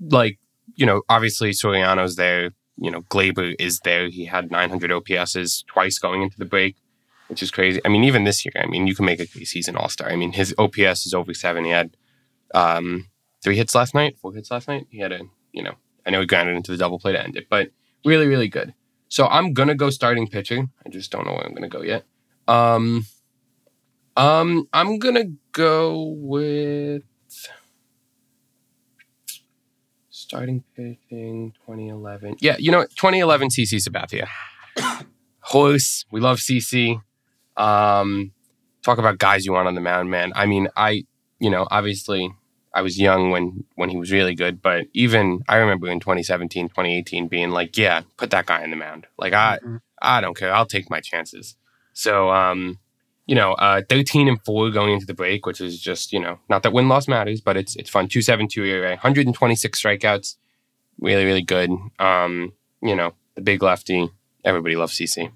like, you know, obviously Soriano's there. You know, Gleyber is there. He had 900 OPSs twice going into the break, which is crazy. I mean, even this year, I mean, you can make a case he's an all star. I mean, his OPS is over seven. He had um, three hits last night, four hits last night. He had a, you know, I know he grounded into the double play to end it, but really, really good. So I'm gonna go starting pitching. I just don't know where I'm gonna go yet. Um, um, I'm gonna go with starting pitching 2011. Yeah, you know, 2011 CC Sabathia. Horse, we love CC. Um, talk about guys you want on the mound, man. I mean, I, you know, obviously I was young when when he was really good, but even I remember in 2017, 2018 being like, yeah, put that guy in the mound. Like I I don't care. I'll take my chances. So um, you know, uh 13 and 4 going into the break, which is just, you know, not that win loss matters, but it's it's fun. 272 ERA, 126 strikeouts. Really, really good. Um, you know, the big lefty. Everybody loves CC.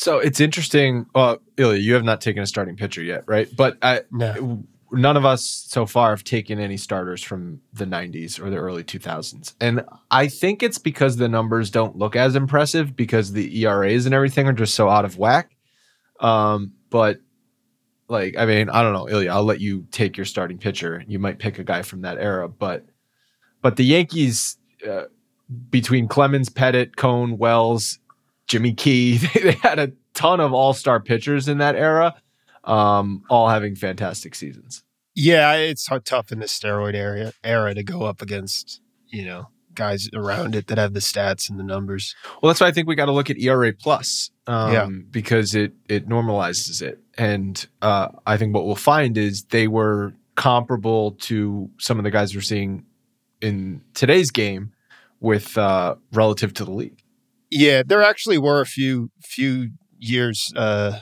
So it's interesting. Well, Ilya, you have not taken a starting pitcher yet, right? But I, No. none of us so far have taken any starters from the 90s or the early 2000s. And I think it's because the numbers don't look as impressive because the ERAs and everything are just so out of whack. Um, but like, I mean, I don't know, Ilya, I'll let you take your starting pitcher. You might pick a guy from that era, but but the Yankees uh, between Clemens, Pettitte, Cone, Wells, Jimmy Key, they, had a ton of all-star pitchers in that era, um, all having fantastic seasons. Yeah, it's tough in the steroid area era to go up against you know guys around it that have the stats and the numbers. Well, that's why I think we got to look at ERA plus, um, Yeah. because it it normalizes it, and uh, I think what we'll find is they were comparable to some of the guys we're seeing in today's game with uh, relative to the league. Yeah, there actually were a few few years. Uh,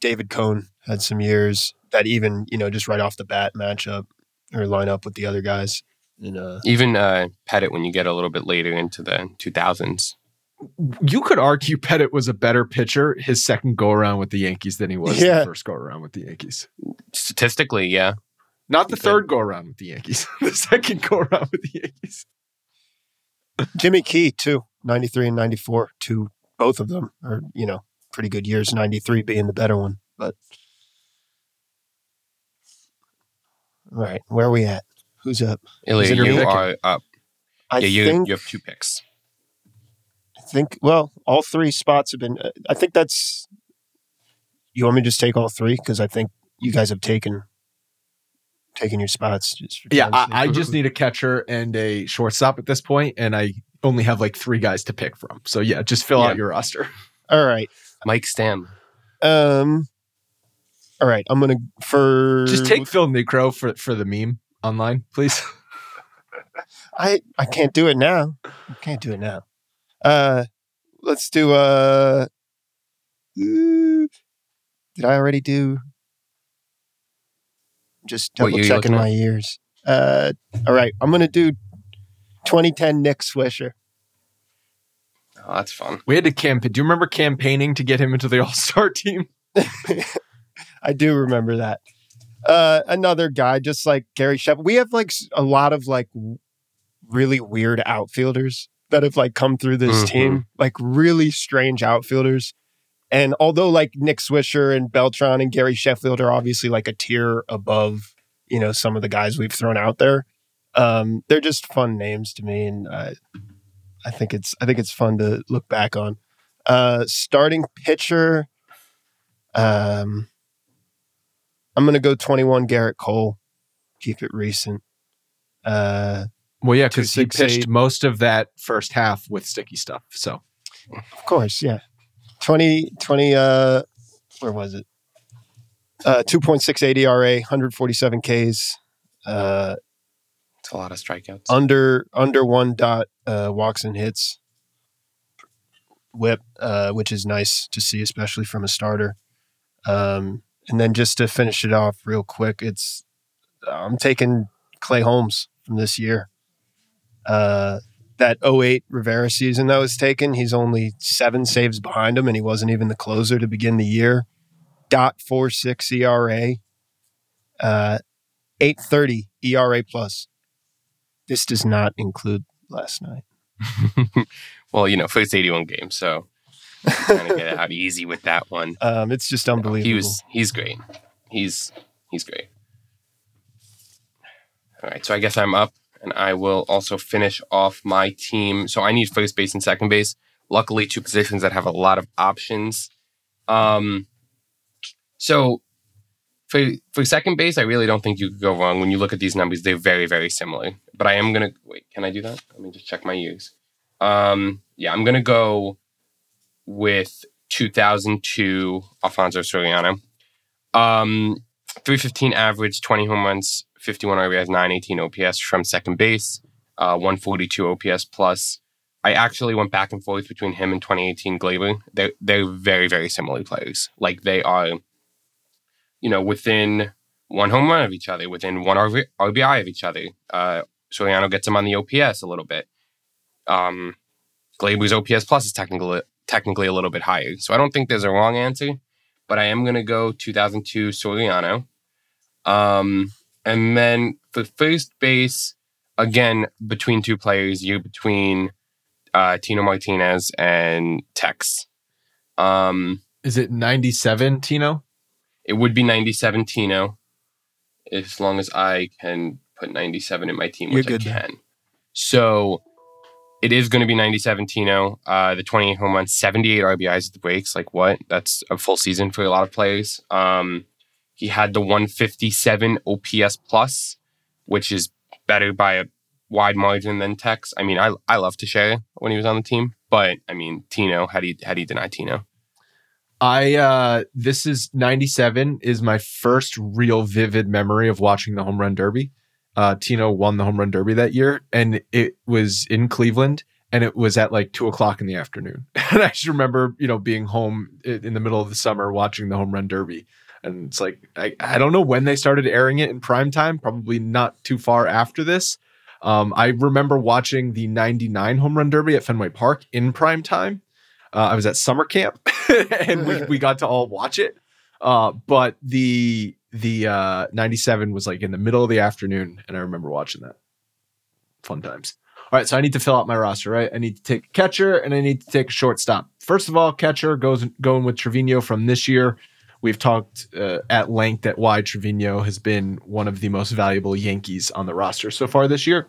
David Cone had some years that even you know just right off the bat match up or line up with the other guys. And uh, Even uh, Pettitte when you get a little bit later into the 2000s. You could argue Pettitte was a better pitcher his second go around with the Yankees than he was Yeah. the first go around with the Yankees. Statistically, yeah. Not the You third go around with the Yankees, the second go around with the Yankees. Jimmy Key too, ninety three and ninety four. to both of them are you know pretty good years. Ninety three being the better one, but all right, where are we at? Who's up? Ilya, Is it your you pick? are up. I yeah, you, think you have two picks. I think well, all three spots have been. uh, I think that's. You want me to just take all three because I think you guys have taken taking your spots. Just Yeah, I, I just need a catcher and a shortstop at this point, and I only have like three guys to pick from. So yeah, just fill Yeah. out your roster. all right. Mike Stanley. Um. All right, I'm gonna for Just take Phil Niekro for for the meme online, please. I I can't do it now. I can't do it now. Uh, let's do uh. Did I already do? Just double year checking looking my ears. Uh, all right, I'm gonna do 2010 Nick Swisher. Oh, that's fun. We had to campaign. Do you remember campaigning to get him into the All Star team? I do remember that. Uh, another guy, just like Gary Sheffield. We have like a lot of like really weird outfielders that have like come through this Mhm. team, like really strange outfielders. And although like Nick Swisher and Beltran and Gary Sheffield are obviously like a tier above, you know, some of the guys we've thrown out there, um, they're just fun names to me, and uh, I think it's I think it's fun to look back on. Uh, starting pitcher. Um, I'm gonna go 21 Gerrit Cole. Keep it recent. Uh, Well, yeah, because he pitched eight. most of that first half with sticky stuff. So of course, yeah. 20 20 uh where was it? Uh 2.68 ERA, 147 Ks, uh a lot of strikeouts. under under one dot uh walks and hits whip, uh, which is nice to see, especially from a starter. Um and then just to finish it off real quick, it's I'm taking Clay Holmes from this year. Uh that 08 Rivera season that was taken, he's only seven saves behind him, and he wasn't even the closer to begin the year. Dot four six ERA, uh, eight thirty ERA plus. This does not include last night. well, you know, first 81 games, so kind of get it out easy with that one. Um, it's just unbelievable. He was he's great. He's he's great. All right, so I guess I'm up, and I will also finish off my team. So I need first base and second base. Luckily, two positions that have a lot of options. Um, so for for second base, I really don't think you could go wrong. When you look at these numbers, they're very very similar. But I am gonna wait. Can I do that? Let me just check my years. Um, yeah, I'm gonna go with 2002 Alfonso Soriano. Um, 315 average, 20 home runs, 51 RBIs, 918 OPS from second base, uh, 142 OPS plus. I actually went back and forth between him and 2018 Gleyber. They're, they're very, very similar players. Like they are, you know, within one home run of each other, within one RB, RBI of each other. Uh, Soriano gets him on the OPS a little bit. Um, Gleyber's OPS plus is technically technically a little bit higher. So I don't think there's a wrong answer, but I am going to go 2002 Soriano. Um, and then for first base, again, between two players, you're between uh, Tino Martinez and Tex. Um, is it 97, Tino? It would be 97 Tino, as long as I can put 97 in my team, You're which good I can. So it is going to be 97 Tino. Uh, the 28 home runs, 78 RBIs at the breaks. Like what? That's a full season for a lot of players. Um, he had the 157 OPS plus, which is better by a wide margin than Tex. I mean, I I love Teixeira when he was on the team, but I mean, Tino, how do you how do you deny Tino? I uh this is 97 is my first real vivid memory of watching the home run derby. Uh Tino won the home run derby that year and it was in Cleveland and it was at like two o'clock in the afternoon. And I just remember, you know, being home in the middle of the summer watching the home run derby. And it's like I, I don't know when they started airing it in prime time, probably not too far after this. Um, I remember watching the 99 home run derby at Fenway Park in prime time. Uh, I was at summer camp and we, we got to all watch it. Uh, but the the uh, 97 was like in the middle of the afternoon, and I remember watching that. Fun times. All right, so I need to fill out my roster, right? I need to take a catcher and I need to take a shortstop. First of all, catcher goes going with Trevino from this year. We've talked uh, at length at why Trevino has been one of the most valuable Yankees on the roster so far this year.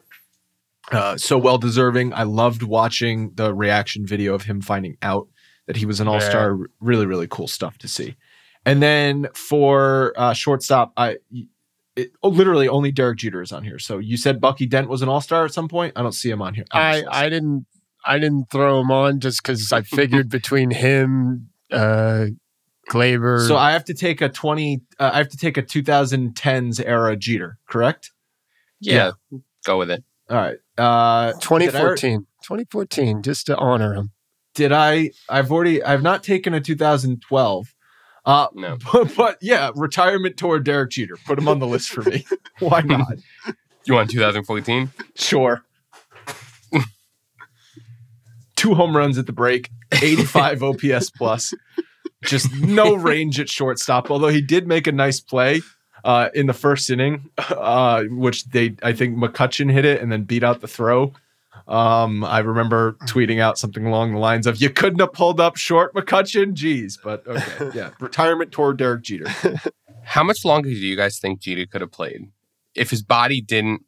Uh, so well deserving. I loved watching the reaction video of him finding out that he was an all star. Really, really cool stuff to see. And then for uh, shortstop, I it, oh, literally only Derek Jeter is on here. So you said Bucky Dent was an all star at some point. I don't see him on here. I. I didn't I didn't throw him on just because I figured between him, uh, Gleyber. so I have to take a twenty. Uh, I have to take a 2010s era Jeter. Correct. Yeah, go with it. All right. Uh, did I- 2014, 2014, just to honor him. Did I? I've already. I've not taken a 2012. Uh, No. but, but yeah, retirement tour Derek Jeter. Put him on the list for me. Why not? You want 2014? Sure. two home runs at the break, 85 OPS plus, just no range at shortstop. Although he did make a nice play uh, in the first inning, uh, which they I think McCutchen hit it and then beat out the throw. Um, I remember tweeting out something along the lines of "You couldn't have pulled up short, McCutchen." Jeez, but okay, yeah. Retirement tour, Derek Jeter. How much longer do you guys think Jeter could have played if his body didn't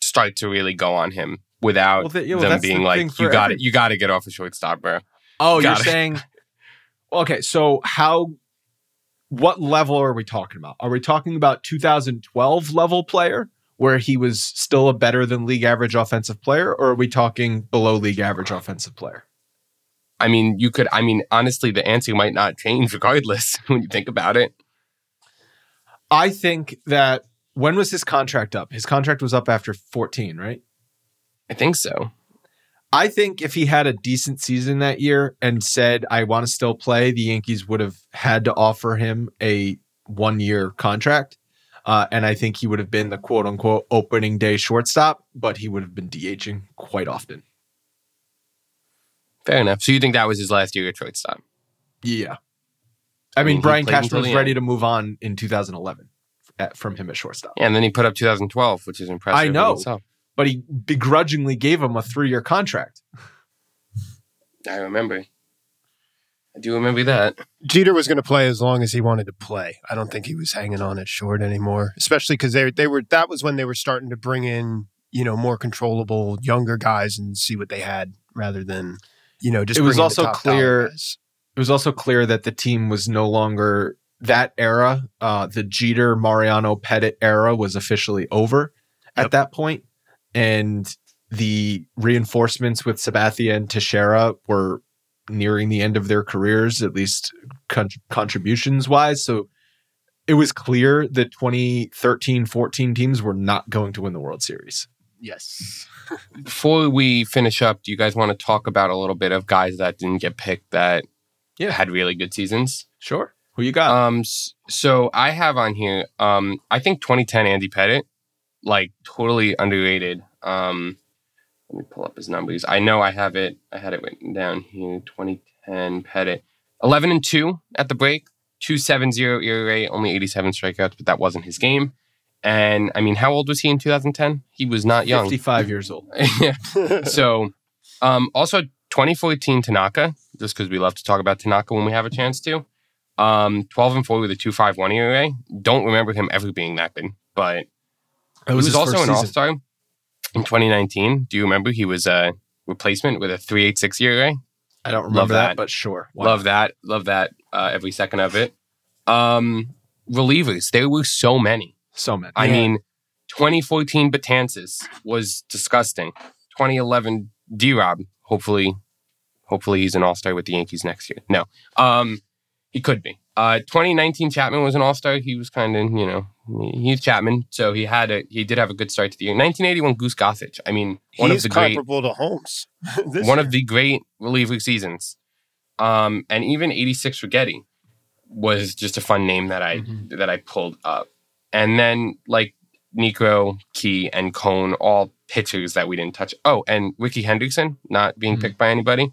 start to really go on him without Well, th- yeah, well, them that's the being like, "You got every- it, you got to get off a shortstop, bro." Oh, Got you're saying okay. So how? What level are we talking about? Are we talking about 2012 level player where he was still a better than league average offensive player, or are we talking below league average offensive player? I mean, you could. I mean, honestly, the answer might not change regardless when you think about it. I think that when was his contract up? His contract was up after 14, right? I think so. I think if he had a decent season that year and said, I want to still play, the Yankees would have had to offer him a one year contract. Uh, and I think he would have been the quote unquote opening day shortstop, but he would have been DHing quite often. Fair enough. So you think that was his last year at shortstop? Yeah. I I mean, mean, Brian Cashman was ready end. to move on in 2011 at, from him at shortstop. Yeah, and then he put up 2012, which is impressive. I know. Itself. But he begrudgingly gave him a three year contract. I remember. I do remember that. Jeter was going to play as long as he wanted to play. I don't think he was hanging on it short anymore, especially because they they were that was when they were starting to bring in you know more controllable younger guys and see what they had rather than you know just. It was bringing the also top clear- it was also clear that the team was no longer that era. Uh, the Jeter Mariano Pettitte era was officially over at that point, and the reinforcements with Sabathia and Teixeira were nearing the end of their careers, at least con- contributions wise. So it was clear that 2013 14 teams were not going to win the World Series. Yes. Before we finish up, do you guys want to talk about a little bit of guys that didn't get picked that Yeah. had really good seasons? Sure. Who you got? Um, so I have on here. Um, I think 2010 Andy Pettitte, like totally underrated. Um, let me pull up his numbers. I know I have it. I had it written down here. 2010 Pettitte, 11 and two at the break, 2.70 ERA, only 87 strikeouts, but that wasn't his game. And I mean, how old was he in 2010? He was not young. 55 years old. yeah. So, um, also 2014 Tanaka, just because we love to talk about Tanaka when we have a chance to. Um, 12 and 4 with a 2.51 ERA. Don't remember him ever being that good, but It he was also an All Star in 2019. Do you remember he was a replacement with a 3.86 ERA? I don't remember that. that, but sure. Why Love that. Love that. Uh, every second of it. Um, relievers. There were so many. So many. I mean, 2014 Betances was disgusting. 2011 D Rob, hopefully, hopefully he's an all star with the Yankees next year. No, um, he could be. Uh, 2019 Chapman was an all star. He was kind of, you know, he's Chapman, so he had a he did have a good start to the year. 1981 Goose Gossage. I mean, one He's of the great comparable to Holmes. one year. of the great reliever seasons. Um, and even 86 Righetti was just a fun name that I Mhm. that I pulled up. And then like Niekro, Key, and Cone, all pitchers that we didn't touch. Oh, and Ricky Hendrickson, not being Mhm. picked by anybody.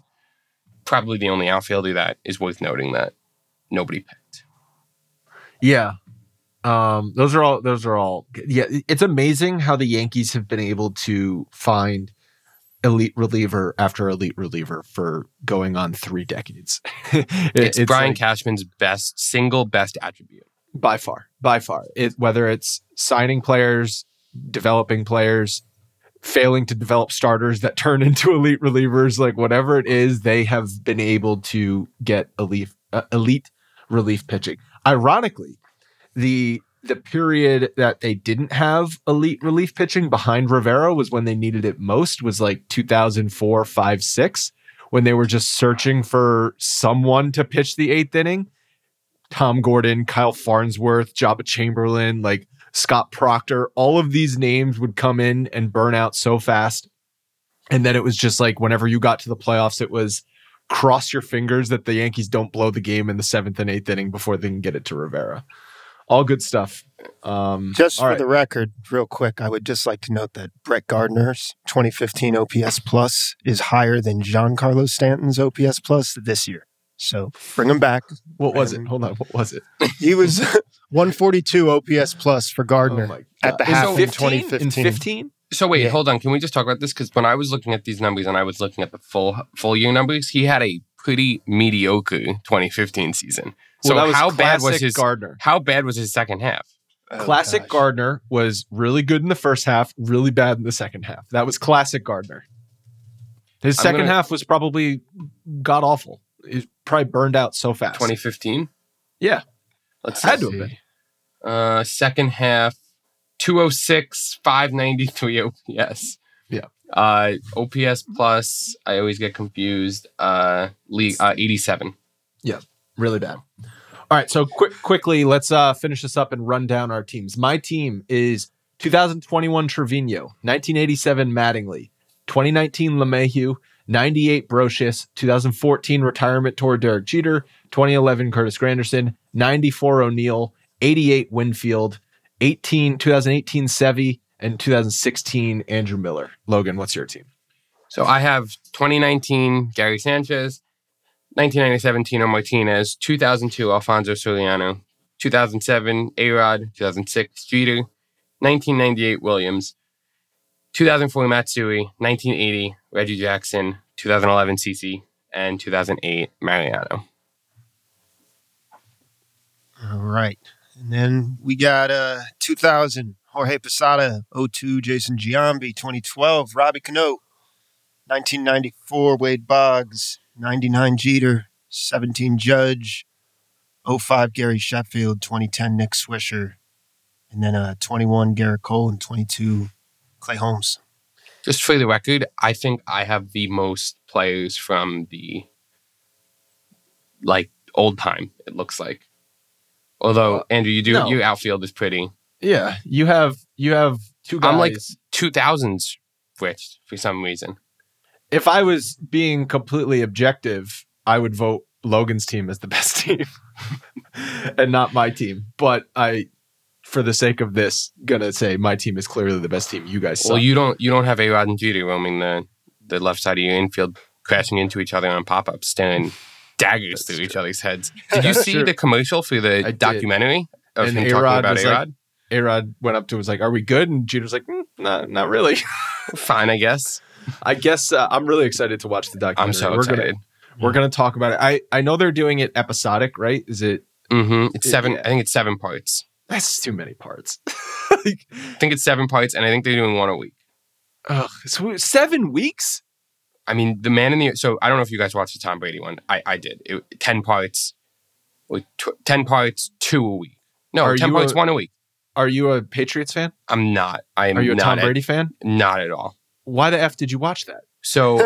Probably the only outfielder that is worth noting that nobody picked. Yeah. Um, those are all those are all yeah, it's amazing how the Yankees have been able to find elite reliever after elite reliever for going on three decades. It- It's, Brian like- Cashman's best single best attribute. by far, by far. It whether it's signing players, developing players, failing to develop starters that turn into elite relievers, like whatever it is, they have been able to get elite uh, elite relief pitching. Ironically, the the period that they didn't have elite relief pitching behind Rivera was when they needed it most was like 2004 5 6 when they were just searching for someone to pitch the 8th inning Tom Gordon, Kyle Farnsworth, Joba Chamberlain, like Scott Proctor, all of these names would come in and burn out so fast. And then it was just like whenever you got to the playoffs, it was cross your fingers that the Yankees don't blow the game in the seventh and eighth inning before they can get it to Rivera. all good stuff. Um, Just for right. the record, real quick, I would just like to note that Brett Gardner's 2015 OPS plus is higher than Giancarlo Stanton's OPS plus this year. So bring him back. what was it? Hold on, what was it? He was 142 OPS plus for Gardner Oh at the half So in 15? 2015. In 15? So wait, Yeah. hold on. Can we just talk about this? Because when I was looking at these numbers and I was looking at the full full year numbers, he had a pretty mediocre 2015 season. So Well, that was how bad was his Gardner? how bad was his second half? Oh, classic gosh. Gardner was really good in the first half, really bad in the second half. That was classic Gardner. His I'm 2nd gonna- half was probably god awful. It probably burned out so fast. 2015. Yeah. Let's Had to see. have been. Uh, second half, 206, 593 OPS. Yeah. Uh, OPS plus, I always get confused. Uh, league, uh, 87. really bad. All right, so quick, quickly, let's uh, finish this up and run down our teams. My team is 2021 Trevino, 1987 Mattingly, 2019 LeMahieu, 98 Brosius, 2014 retirement tour Derek Jeter, 2011 Curtis Granderson, 94 O'Neill, 88 Winfield, 18 2018 Sevy, and 2016 Andrew Miller. Logan, what's your team? So I have 2019 Gary Sanchez, 1997 Tino Martinez, 2002 Alfonso Soriano, 2007 A-Rod, 2006 Jeter, 1998 Williams, 2004 Matsui, 1980 Reggie Jackson, 2011 CC, and 2008 Mariano. All right. And then we got uh 2000 Jorge Posada, 02 Jason Giambi, 2012 Robbie Cano, 1994 Wade Boggs, 99 Jeter, 17 Judge, 05 Gary Sheffield, 2010 Nick Swisher, and then uh 21 Gerrit Cole and 22 Clay Holmes. Just for the record, I think I have the most players from the like old time. It looks like. Although Uh, Andrew, you do no. your outfield is pretty Yeah, you have you have two guys. I'm like- two thousands switched for some reason. if I was being completely objective, I would vote Logan's team as the best team and not my team. But I, for the sake of this, gonna say my team is clearly the best team. You guys suck. Well, you don't you don't have A Rod and Jeter roaming the the left side of your infield, crashing into each other on pop ups, staring daggers through each other's heads. Did you see true. the commercial for I the did. documentary of And him A-Rod about was A like- Rod? Went up to him was like, "Are we good?" And Jeter's like, mm, "Not, not really." Fine, I guess. I guess uh, I'm really excited to watch the documentary. I'm so we're excited. Gonna, we're gonna talk about it. I I know they're doing it episodic, right? Is it? hmm It's It- seven. yeah. I think it's seven parts. That's too many parts. I think it's seven parts, and I think they're doing one a week. Ugh, so seven weeks. I mean, the man in the so I don't know if you guys watched the Tom Brady one. I I did. It, ten parts, like tw- ten parts, two a week. No, Are ten parts, a- one a week. Are you a Patriots fan? I'm not. I am Are you a Tom at- Brady fan? Not at all. Why the f did you watch that? So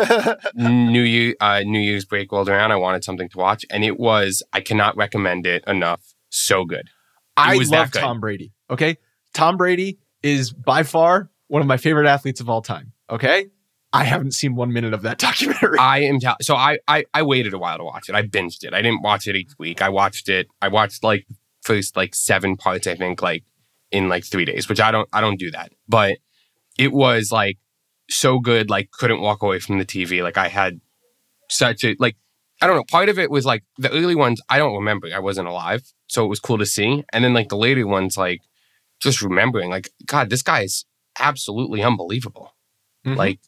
New Year, uh, New Year's break rolled around. I wanted something to watch, and it was. I cannot recommend it enough. So good. I love good. Tom Brady. Okay, Tom Brady is by far one of my favorite athletes of all time. Okay, I haven't seen one minute of that documentary. I am. T- so I, I I waited a while to watch it. I binged it. I didn't watch it each week. I watched it. I watched like first like seven parts. I think like in like three days, which I don't. I don't do that. But it was like so good. Like couldn't walk away from the TV. Like I had such a like. I don't know. Part of it was like the early ones. I don't remember. I wasn't alive, so it was cool to see. And then like the later ones, like just remembering, like God, this guy is absolutely unbelievable. Mhm. Like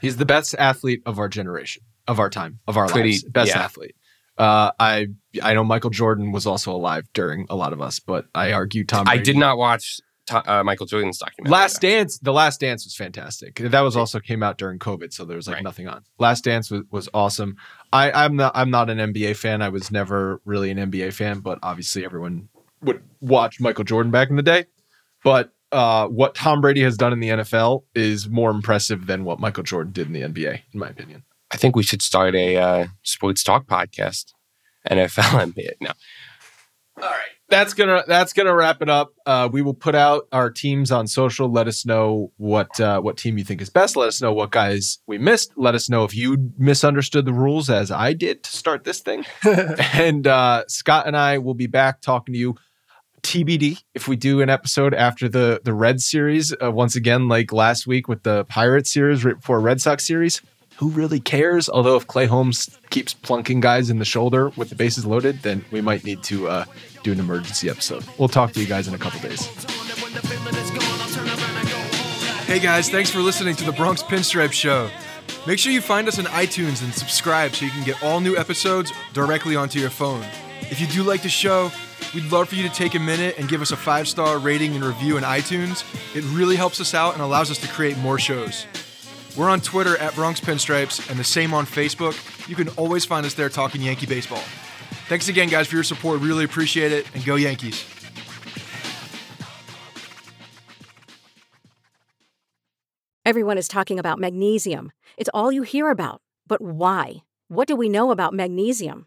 He's the best athlete of our generation, of our time, of our Pretty- lives. Best yeah. athlete. Uh, I I know Michael Jordan was also alive during a lot of us, but I argue Tom. I did not watch uh, Michael Jordan's documentary. Last. Dance, the Last Dance was fantastic. That was also came out during COVID, so there was like Right. nothing on. Last Dance was, was awesome. I, I'm not I'm not an NBA fan. I was never really an NBA fan, but obviously everyone would watch Michael Jordan back in the day. But uh, what Tom Brady has done in the NFL is more impressive than what Michael Jordan did in the NBA, in my opinion. I think we should start a uh, sports talk podcast. NFL NBA. No, all right, that's gonna that's gonna wrap it up. Uh, we will put out our teams on social. Let us know what uh, what team you think is best. Let us know what guys we missed. Let us know if you misunderstood the rules as I did to start this thing. and uh, Scott and I will be back talking to you TBD if we do an episode after the the Red series uh, once again like last week with the Pirates series right before Red Sox series. Who really cares? Although if Clay Holmes keeps plunking guys in the shoulder with the bases loaded, then we might need to uh, do an emergency episode. We'll talk to you guys in a couple days. Hey guys, thanks for listening to the Bronx Pinstripe Show. Make sure you find us on iTunes and subscribe so you can get all new episodes directly onto your phone. If you do like the show, we'd love for you to take a minute and give us a five star rating and review in iTunes. It really helps us out and allows us to create more shows. We're on Twitter at Bronx Pinstripes and the same on Facebook. You can always find us there talking Yankee baseball. Thanks again, guys, for your support. Really appreciate it, and go Yankees. Everyone is talking about magnesium. It's all you hear about. But why? What do we know about magnesium?